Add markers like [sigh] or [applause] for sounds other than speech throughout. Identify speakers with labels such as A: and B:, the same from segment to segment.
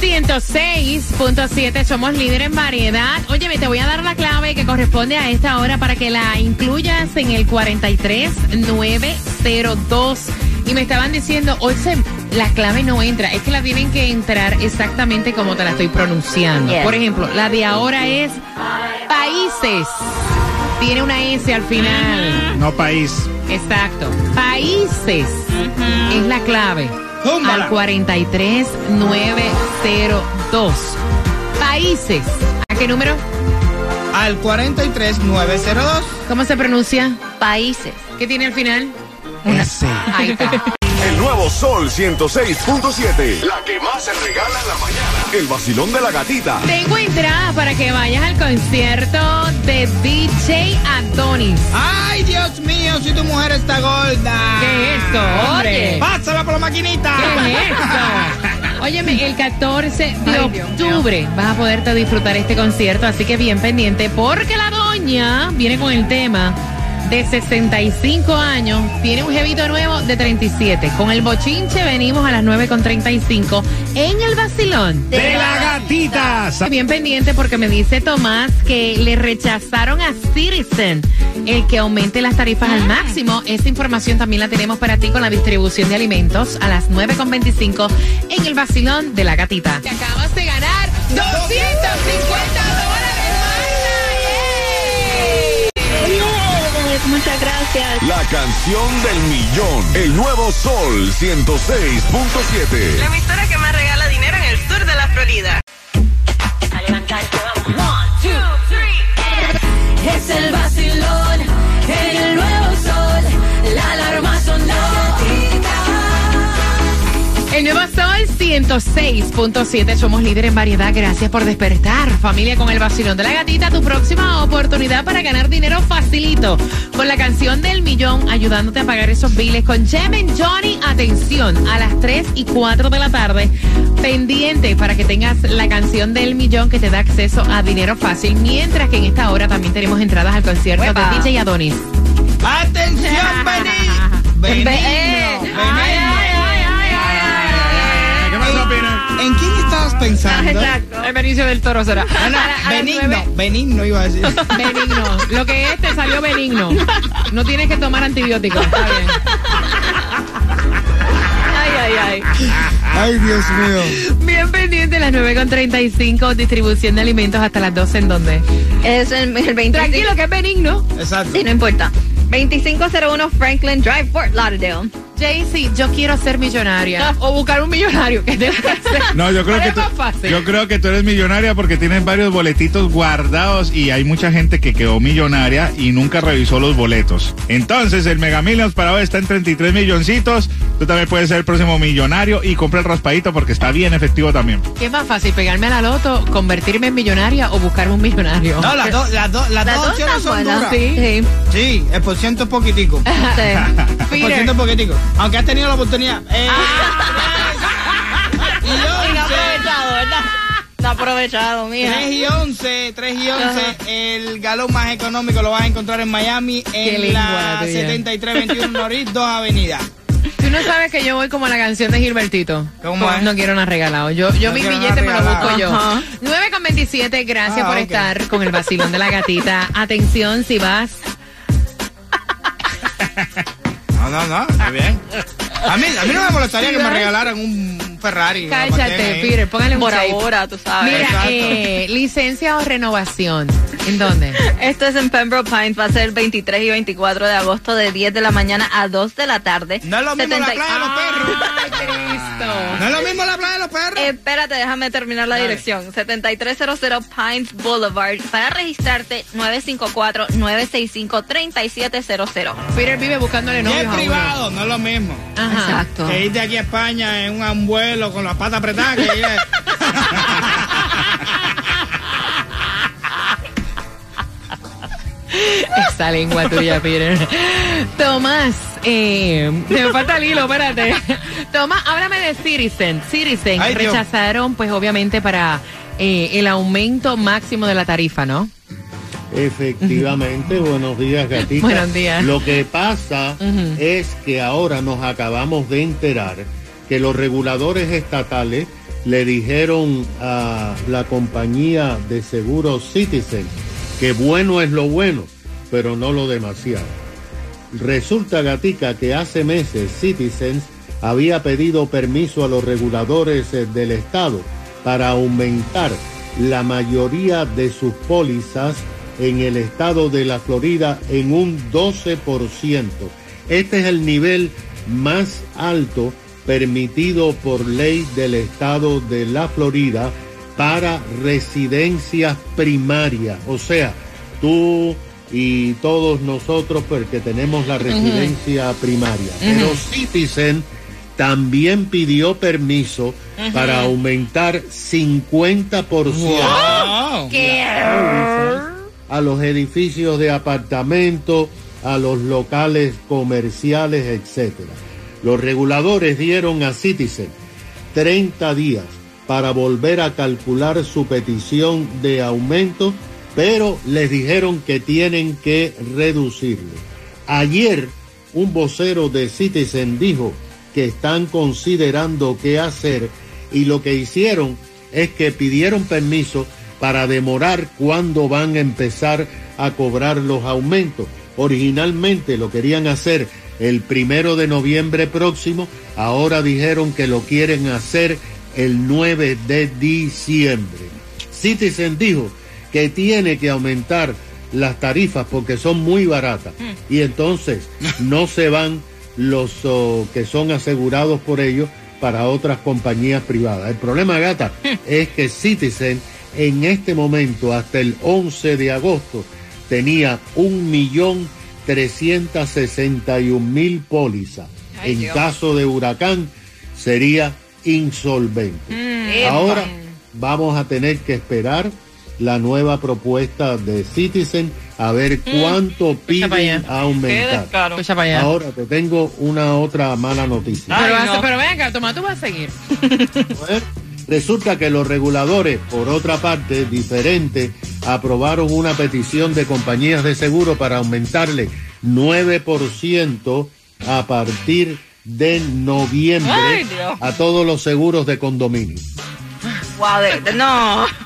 A: 106.7, somos líder en variedad. Oye, te voy a dar la clave que corresponde a esta hora para que la incluyas en el 43902. Y me estaban diciendo, hoy se, la clave no entra, es que la tienen que entrar exactamente como te la estoy pronunciando.
B: Yes.
A: Por ejemplo, la de ahora es países. Tiene una S al final.
C: No país.
A: Exacto. Países es la clave.
C: Zúmbala.
A: Al 43902. Países. ¿A qué número?
C: Al 43902.
A: ¿Cómo se pronuncia?
B: Países.
A: ¿Qué tiene al final?
C: Ese.
A: Ahí está.
D: El nuevo Sol 106.7. La que más se regala en la mañana. El vacilón de la gatita.
A: Tengo entrada para que vayas al concierto de DJ Adonis.
C: Ay, Dios mío, si tu mujer está gorda.
A: ¿Qué es esto, hombre?
C: Pásala por la maquinita.
A: ¿Qué es esto? Óyeme, el 14 de octubre vas a poderte disfrutar este concierto, así que bien pendiente, porque la doña viene con el tema de 65 años, tiene un jevito nuevo de 37. Con el bochinche venimos a las 9.35 en el vacilón.
C: De la gatita.
A: Bien pendiente porque me dice Tomás que le rechazaron a Citizen el que aumente las tarifas al máximo. Esta información también la tenemos para ti con la distribución de alimentos a las 9.25 en el vacilón de la gatita. Te acabas de ganar 250 dólares.
B: Muchas gracias.
D: La canción del millón. El nuevo Sol 106.7.
E: La emisora que más regala
A: 106.7. Somos líder en variedad. Gracias por despertar. Familia con el vacilón de la gatita. Tu próxima oportunidad para ganar dinero facilito. Con la canción del millón, ayudándote a pagar esos biles. Con Jem Johnny. Atención, a las 3 y 4 de la tarde. Pendiente para que tengas la canción del millón que te da acceso a dinero fácil. Mientras que en esta hora también tenemos entradas al concierto
B: Uepa.
A: de DJ Adonis.
C: Atención, vení. [laughs] Benigno.
B: Eh,
C: Benigno. ¿En quién estabas pensando?
A: El Benicio del Toro será.
C: Ah, no,
A: A la- a las
C: benigno, benigno iba a decir. [laughs]
A: Benigno. Lo que es te salió benigno. No tienes que tomar antibióticos. Está bien.
B: ay, ay, ay.
C: Ay, Dios mío.
A: Bien pendiente, las 9.35, distribución de alimentos hasta las 12 en donde.
B: Es el, el 25.
A: Tranquilo, que es benigno.
C: Exacto.
B: Sí, no importa. 2501 Franklin Drive, Fort Lauderdale.
A: Jaycee, yo quiero ser millonaria. O buscar un millonario. ¿Qué tengo que hacer? [laughs]
F: No, yo creo
A: ¿Cuál
F: que
A: es
F: tú, yo creo que tú eres millonaria porque tienes varios boletitos guardados y hay mucha gente que quedó millonaria y nunca revisó los boletos. Entonces, el Mega Millions para hoy está en 33 milloncitos. Tú también puedes ser el próximo millonario y compra el raspadito porque está bien efectivo también.
A: ¿Qué es más fácil, pegarme a la loto, convertirme en millonaria o buscarme un millonario?
C: No, las dos las dos las
B: Las
C: dos
B: dos
C: opciones son
B: buenas.
C: duras.
A: Sí.
B: Sí.
C: Sí, el por ciento [laughs] es poquitico.
B: sí.
C: El por ciento es poquitico. Aunque has tenido la oportunidad. Eh, [laughs] y
B: Bien
C: 11,
B: aprovechado, ¿verdad? Está aprovechado, mija.
C: 3 y 11, 3 y 11, el galón más económico lo vas a encontrar en Miami, en
A: lengua
C: la
A: la tuya.
C: 7321 Norris, 2 Avenida.
A: Tú no sabes que yo voy como la canción de Gilbertito.
C: ¿Cómo es?
A: No quiero nada regalado. Yo, yo
C: No
A: mi
C: quiero
A: billete me
C: nada
A: lo busco yo.
B: Ajá.
A: 9 con 27, gracias
C: Ah,
A: por estar con el vacilón de la gatita. Atención, si vas.
C: No, no, no, está bien. A mí, a mí no me molestaría que me regalaran un Ferrari.
A: Cállate. Peter, póngale un
B: Por ahora, tú sabes.
A: Mira, eh, licencia o renovación. ¿En dónde?
B: Esto es en Pembroke Pines, va a ser el 23 y 24 de agosto de 10 de la mañana a 2 de la tarde.
C: No es lo mismo la
B: 70
C: playa de los perros.
A: Ay, Cristo.
C: No es lo mismo la playa de los perros.
B: Eh, espérate, déjame terminar la
C: Dale.
B: dirección. 7300 Pines Boulevard. Para registrarte, 954-965-3700.
A: Peter vive buscándole
C: Y
A: novios
C: es privado, no es lo mismo.
A: Ajá.
B: Exacto.
C: Que ir de aquí a España en un vuelo con las patas apretadas. Que [laughs] [laughs]
A: esa lengua tuya, Peter. Tomás, eh, me falta el hilo, espérate. Tomás, háblame de Citizen. Citizen
C: Ay, Dios.
A: rechazaron, pues obviamente, para eh, el aumento máximo de la tarifa, ¿no?
G: Efectivamente, buenos días, gatita.
A: Buenos días.
G: Lo que pasa es que ahora nos acabamos de enterar que los reguladores estatales le dijeron a la compañía de seguros Citizen que bueno es lo bueno, pero no lo demasiado. Resulta, gatica, que hace meses Citizens había pedido permiso a los reguladores eh, del Estado para aumentar la mayoría de sus pólizas en el estado de la Florida en un 12%. Este es el nivel más alto permitido por ley del estado de la Florida para residencias primarias. O sea, tú y todos nosotros porque tenemos la residencia primaria. Pero Citizen también pidió permiso para aumentar 50%
C: Wow.
G: a los edificios de apartamentos, a los locales comerciales, etcétera. Los reguladores dieron a Citizen 30 días para volver a calcular su petición de aumento, pero les dijeron que tienen que reducirlo. Ayer un vocero de Citizen dijo que están considerando qué hacer y lo que hicieron es que pidieron permiso para demorar cuándo van a empezar a cobrar los aumentos. Originalmente lo querían hacer el primero de noviembre próximo, ahora dijeron que lo quieren hacer el 9 de diciembre. Citizen dijo que tiene que aumentar las tarifas porque son muy baratas y entonces no se van los oh, que son asegurados por ellos para otras compañías privadas. El problema, gata, es que Citizen en este momento, hasta el 11 de agosto, tenía un millón trescientos sesenta y un mil pólizas. en caso de huracán, sería insolvente. Ahora vamos a tener que esperar la nueva propuesta de Citizen a ver cuánto
A: para allá.
G: piden a aumentar. Ahora te tengo una otra mala noticia.
A: pero,
E: Ay, no.
A: pero ven acá, Tomás, tú vas a seguir. [laughs]
G: ¿Eh? Resulta que los reguladores, por otra parte, diferente, aprobaron una petición de compañías de seguro para aumentarle 9% a partir de noviembre
E: Ay, Dios.
G: a todos los seguros de condominio.
E: Wow, de- de- no. [laughs]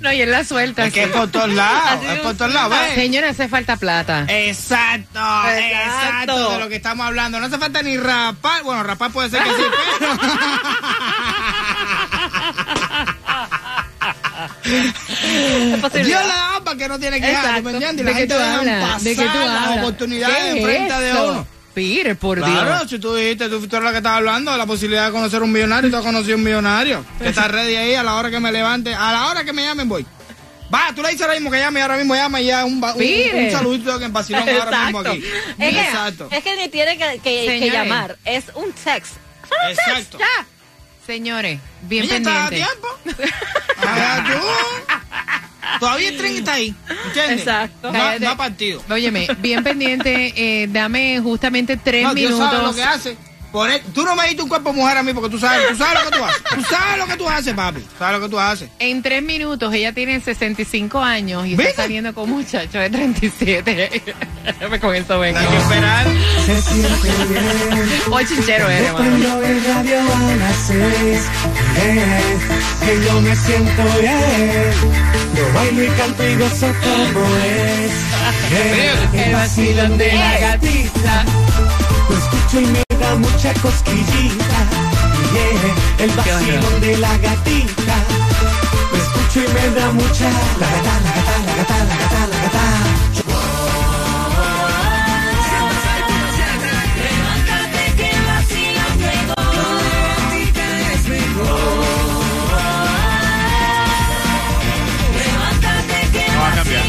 A: No, y él la suelta.
C: Es que es por todos lados, es por todos lados, ¿ves?
A: Señora, hace falta plata.
C: Exacto, exacto, de lo que estamos hablando. No hace falta ni rapar. Bueno, rapar puede ser que sí, pero. [laughs] Dios le da para que no tiene que dejar, ¿tú me
A: Exacto.
C: entiendes? Y
A: ¿De
C: la gente deja pasar
A: ¿De
C: las oportunidades
A: ¿Qué
C: enfrente de uno.
A: Peter, por
C: Claro,
A: Dios.
C: si tú dijiste, tú fuiste la que estabas hablando de la posibilidad de conocer un millonario, tú has conocido un millonario. Que está ready ahí a la hora que me levante, a la hora que me llamen voy. Va, tú le dices ahora mismo que llame y ahora mismo llama y ya un, un,
A: Mire.
C: un saludito en vacilón ahora mismo
E: Exacto.
C: aquí.
E: Es que,
C: Exacto.
E: es que ni tiene que, que- que llamar. Es un text. Solo un text,
C: Exacto.
E: ya.
A: Señores, bien
C: ¿está a
A: pendiente.
C: tiempo? [laughs] Todavía el tren está ahí, ¿entiendes?
E: Exacto.
C: No, no ha partido.
A: Óyeme, bien pendiente, eh, dame justamente tres
C: No, Dios sabe lo
A: minutos.
C: que hace. Por él- tú no me diste un cuerpo mujer a mí porque tú sabes, tú sabes lo que tú haces. Tú [laughs] que tú haces, papi. Sabes lo que tú haces.
A: En tres minutos, ella tiene 65 años y
C: ¿Viste?
A: está saliendo con un muchacho de 37. Pues [laughs] con eso vengo.
C: Hay que esperar.
A: Hoy chinchero eres, mano.
H: Cuando el radio a las seis, eh, que yo me siento bien. Yo bailo y canto y gozo como es. Eh,
A: El vacilón de la gatita.
H: Lo escucho y me da mucha cosquillita. Yeah, el vacilón de la gatita. Lo escucho y me da mucha. La gata, la gata, la gata, la gata, la gata.
F: No va a cambiar.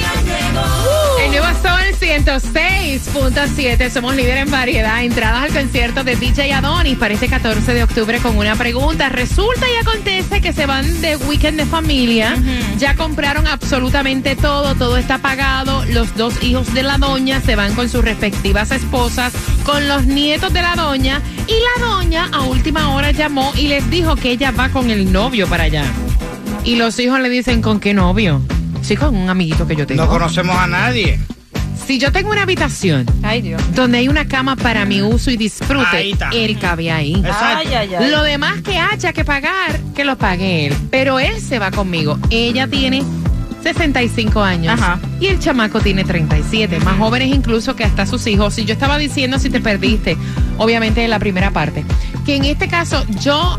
A: El nuevo Sol 106.7. 106.7, somos líderes en variedad. Entradas al concierto de DJ Adonis para este 14 de octubre con una pregunta. Resulta y acontece que se van de weekend de familia. Ya compraron absolutamente todo, todo está pagado. Los dos hijos de la doña se van con sus respectivas esposas, con los nietos de la doña. Y la doña a última hora llamó y les dijo que ella va con el novio para allá. Y los hijos le dicen, ¿con qué novio? Sí, con un amiguito que yo tengo.
C: No conocemos a nadie.
A: Si yo tengo una habitación
E: Ay, Dios.
A: donde hay una cama para mi uso y disfrute, él cabe ahí.
C: Exacto.
E: Ay, ay, ay.
A: Lo demás que haya que pagar, que lo pague él. Pero él se va conmigo. Ella tiene 65 años
E: Ajá.
A: y el chamaco tiene 37, más jóvenes incluso que hasta sus hijos. Y yo estaba diciendo si te perdiste, obviamente en la primera parte, que en este caso yo,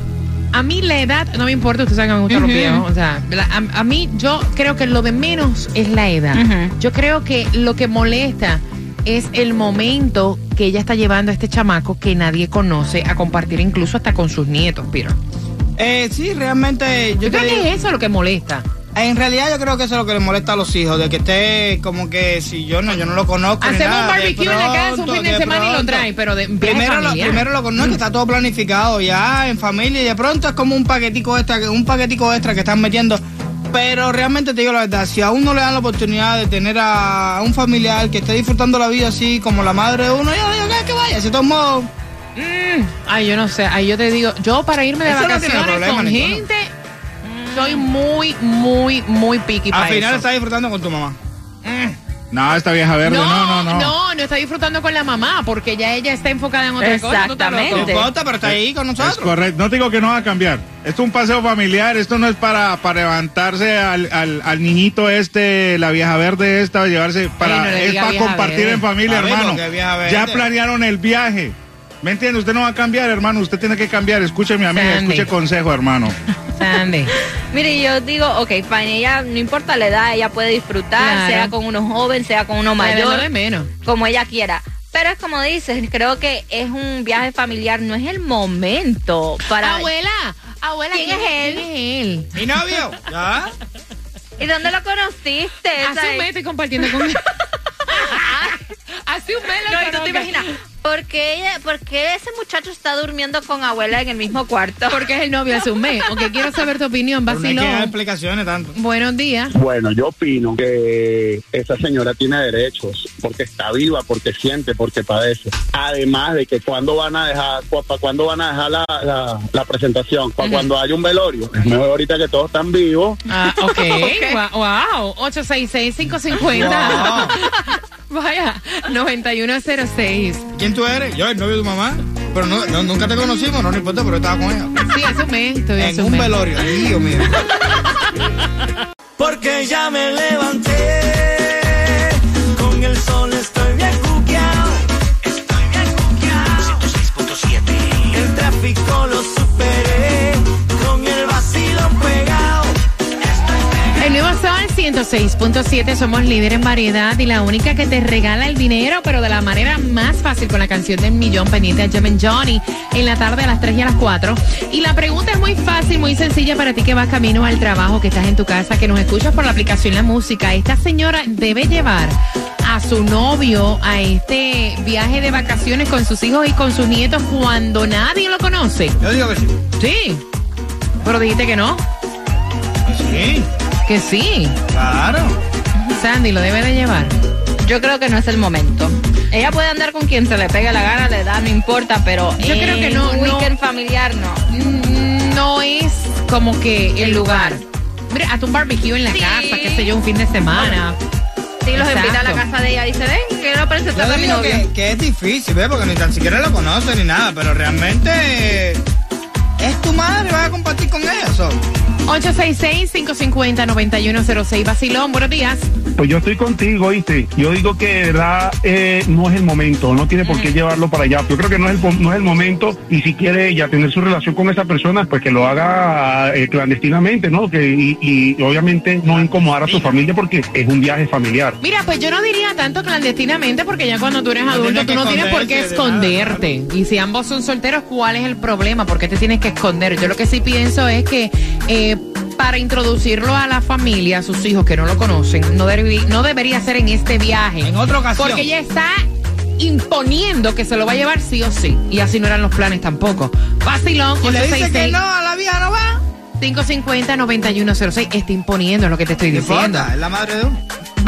A: a mí la edad no me importa, ustedes saben que me gustan los viejos, o sea, a, a mí yo creo que lo de menos es la edad. Yo creo que lo que molesta es el momento que ella está llevando a este chamaco que nadie conoce a compartir incluso hasta con sus nietos, Piro.
C: Eh, sí, realmente yo
A: Yo creo que es eso lo que molesta.
C: En realidad yo creo que eso es lo que le molesta a los hijos, de que esté como que si yo no, yo no lo conozco.
A: Hacemos un
C: nada,
A: barbecue en la casa un fin de semana y lo traen, pero de
C: Primero lo, primero lo conozco, está todo planificado ya en familia y de pronto es como un paquetico extra, un paquetico extra que están metiendo. Pero realmente te digo la verdad, si a uno le dan la oportunidad de tener a un familiar que esté disfrutando la vida así como la madre de uno, yo digo que, que vaya, si todos modos,
A: Mm, ay, yo no sé, ahí yo te digo, yo para irme de
C: Eso no tiene
A: vacaciones
C: problema,
A: con gente, soy muy, muy, muy piqui
C: al final estás disfrutando con tu mamá.
F: No, esta vieja verde, no, no, no.
A: no, no está disfrutando con la mamá porque ya ella está enfocada en otra cosa.
E: Exactamente.
C: No importa, pero está ahí con
F: Es
C: nosotros.
F: correcto. No te digo que no va a cambiar. Esto es un paseo familiar. Esto no es para, para levantarse al, al, al niñito este, la vieja verde esta, llevarse para.
A: no le
F: es para compartir
A: verde.
F: en familia, hermano. Ya planearon el viaje. ¿Me entiende? Usted no va a cambiar, hermano. Usted tiene que cambiar. Escuche mi amiga,
A: Sandy.
F: escuche consejo, hermano.
A: Sandy. [laughs]
E: Mire, yo digo, ok, fine, ella no importa la edad, ella puede disfrutar,
A: Claro.
E: sea con uno joven, sea con uno mayor,
A: de menos.
E: como ella quiera. Pero es como dices, creo que es un viaje familiar, no es el momento para...
A: Abuela, abuela,
E: ¿Quién es él?
A: ¿Quién es él?
C: ¿Mi novio? ¿Ya?
E: ¿Y dónde lo conociste?
A: Hace un mes estoy compartiendo con [laughs] él. Hace un mes lo
E: No, y tú te
A: conozco.
E: imaginas, ¿por qué, ella, ¿por qué ese muchacho está durmiendo con abuela en el mismo cuarto? [laughs]
A: Porque es el novio hace un mes. Ok, quiero saber tu opinión,
C: Pero no hay que dar
A: vacilón.
C: explicaciones tanto.
A: Buenos días.
I: Bueno, yo opino que esa señora tiene derechos porque está viva, porque siente, porque padece. Además de que cuando van a dejar, para cuando van a dejar la, la, la presentación, para cuando haya un velorio. Es mejor ahorita que todos están vivos.
A: Ah, ok. [laughs] Gua- Wow. 866-550. [laughs] Vaya, 9106.
C: ¿Quién tú eres? Yo, el novio de tu mamá. Pero no, no- nunca te conocimos, no, no importa, pero estaba con ella.
A: Sí, un mes. Estoy
C: En un velorio, Dios mío.
H: Porque ya me levanté. 106.7,
A: somos líder en variedad y la única que te regala el dinero, pero de la manera más fácil con la canción del millón pendiente a Jem Johnny en la tarde a las 3 y a las 4. Y la pregunta es muy fácil, muy sencilla para ti que vas camino al trabajo, que estás en tu casa, que nos escuchas por la aplicación La Música. Esta señora debe llevar a su novio a este viaje de vacaciones con sus hijos y con sus nietos cuando nadie lo conoce.
C: Yo digo que sí.
A: Sí. Pero dijiste que no,
C: Sí,
A: que sí.
C: claro.
A: Sandy lo debe de llevar.
E: Yo creo que no es el momento. Ella puede andar con quien se le pegue la gana, la edad no importa, pero
A: Yo creo que no,
E: un
A: no.
E: weekend familiar no.
A: Mm, No es como que el lugar. Mira, haz un barbecue en la
E: Sí.
A: casa, qué sé yo, un fin de semana.
E: Si los
A: Exacto.
E: invita a la casa de ella, dice, ven, a mi
C: digo
E: novio.
C: que, que es difícil, ¿ves? Porque ni tan siquiera lo conoce ni nada, pero realmente es tu madre, vas a compartir con ella. so.
A: 866-550-9106. Basilón, buenos días.
J: Pues yo estoy contigo, ¿viste? Yo digo que de verdad eh, no es el momento, no tiene por qué llevarlo para allá. Yo creo que no es el, no es el momento y si quiere ya tener su relación con esa persona, pues que lo haga eh, clandestinamente, ¿no? Que, y, y obviamente no incomodar a su familia porque es un viaje familiar.
A: Mira, pues yo no diría tanto clandestinamente porque ya cuando tú eres
C: No
A: adulto tú no tienes por qué
C: esconderte de nada,
A: esconderte. Y si ambos son solteros, ¿cuál es el problema? ¿Por qué te tienes que esconder? Yo lo que sí pienso es que eh, para introducirlo a la familia, a sus hijos que no lo conocen, no, deberí- no debería ser en este viaje.
C: En otra ocasión.
A: Porque ella está imponiendo que se lo va a llevar sí o sí. Y así no eran los planes tampoco. Vacilón,
C: Y le dice que
A: 866
C: no, a la vieja no va.
A: 550-9106. Está imponiendo es lo que te estoy diciendo.
C: importa, es la madre de uno.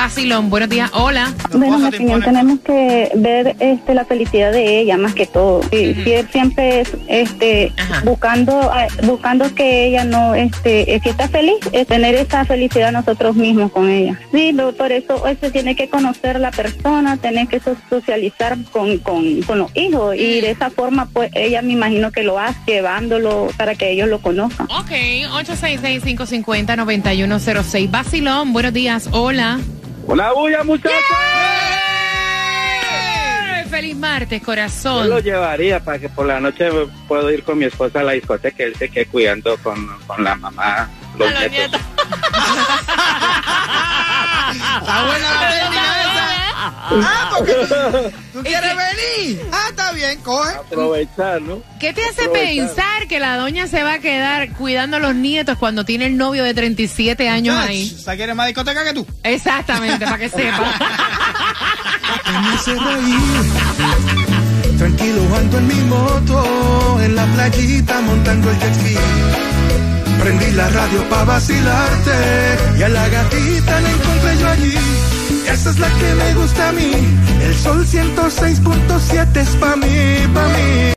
A: Vacilón, buenos días. Hola.
K: Bueno, bien
C: impone.
K: tenemos que ver este, la felicidad de ella más que todo. Sí, siempre es este,
A: Ajá.
K: buscando eh, buscando que ella no, este, eh, si está feliz, es tener esa felicidad nosotros mismos con ella. Sí, lo- por eso este, tiene que conocer la persona, tiene que so- socializar con, con, con los hijos y de esa forma, pues ella me imagino que lo hace, llevándolo para que ellos lo conozcan.
A: Ok, 866-550-9106. Vacilón, buenos días. Hola.
L: Una bulla, muchachos.
A: Feliz martes,
L: Yo
A: corazón.
L: lo llevaría para que por la noche puedo ir con mi esposa a la discoteca, que él se quede cuidando con, con la mamá, los
A: A los
L: nietos.
A: nietos. [laughs]
C: Ah, porque tú, [laughs] tú quieres venir. Ah, está bien, coge.
L: Aprovechar, ¿no?
A: ¿Qué te hace
L: Aprovechar.
A: pensar que la doña se va a quedar cuidando a los nietos cuando tiene el novio de 37 años ahí?
C: ¿Esa quiere más discoteca que tú?
A: Exactamente, para que [laughs] sepa.
H: Tranquilo ando en mi moto, en la playita montando el jet ski. Prendí la radio pa' vacilarte Es la que me gusta a mí. El sol 106.7 es pa' mí, pa' mí.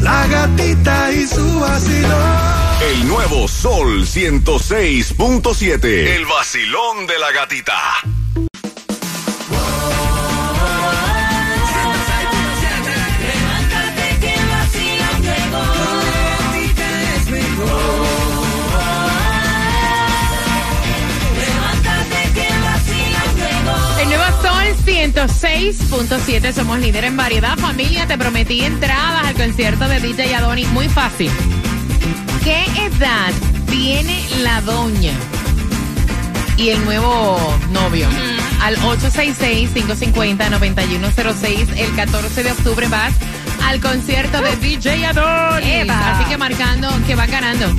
H: La gatita y su vacilón.
D: El nuevo Sol 106.7. El vacilón de la gatita.
A: 106.7, somos líder en variedad. Familia, te prometí entradas al concierto de DJ Adonis. Muy fácil. ¿Qué edad tiene la doña y el nuevo novio? Al 866-550-9106. El 14 de octubre vas al concierto de DJ Adonis.
E: Eva.
A: Así que marcando que va ganando.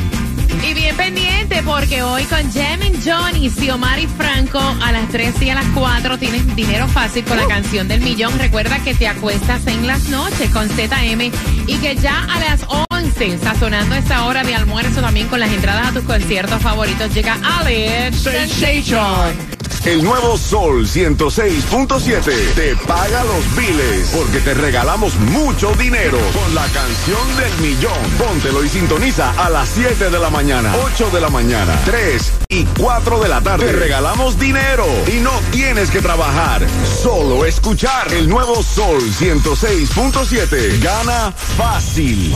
A: Y bien pendiente porque hoy con Jemin John y Xiomari Franco a las 3 y a las 4 tienes dinero fácil con la canción del millón. Recuerda que te acuestas en las noches con ZM y que ya a las 11 está sonando esa hora de almuerzo también con las entradas a tus conciertos favoritos. Llega Alex Sensation.
D: El nuevo Sol 106.7 te paga los biles porque te regalamos mucho dinero con la canción del millón. Póntelo y sintoniza a las 7 de la mañana, 8 de la mañana, 3 y 4 de la tarde. Te regalamos dinero y no tienes que trabajar, solo escuchar el nuevo Sol 106.7. Gana fácil.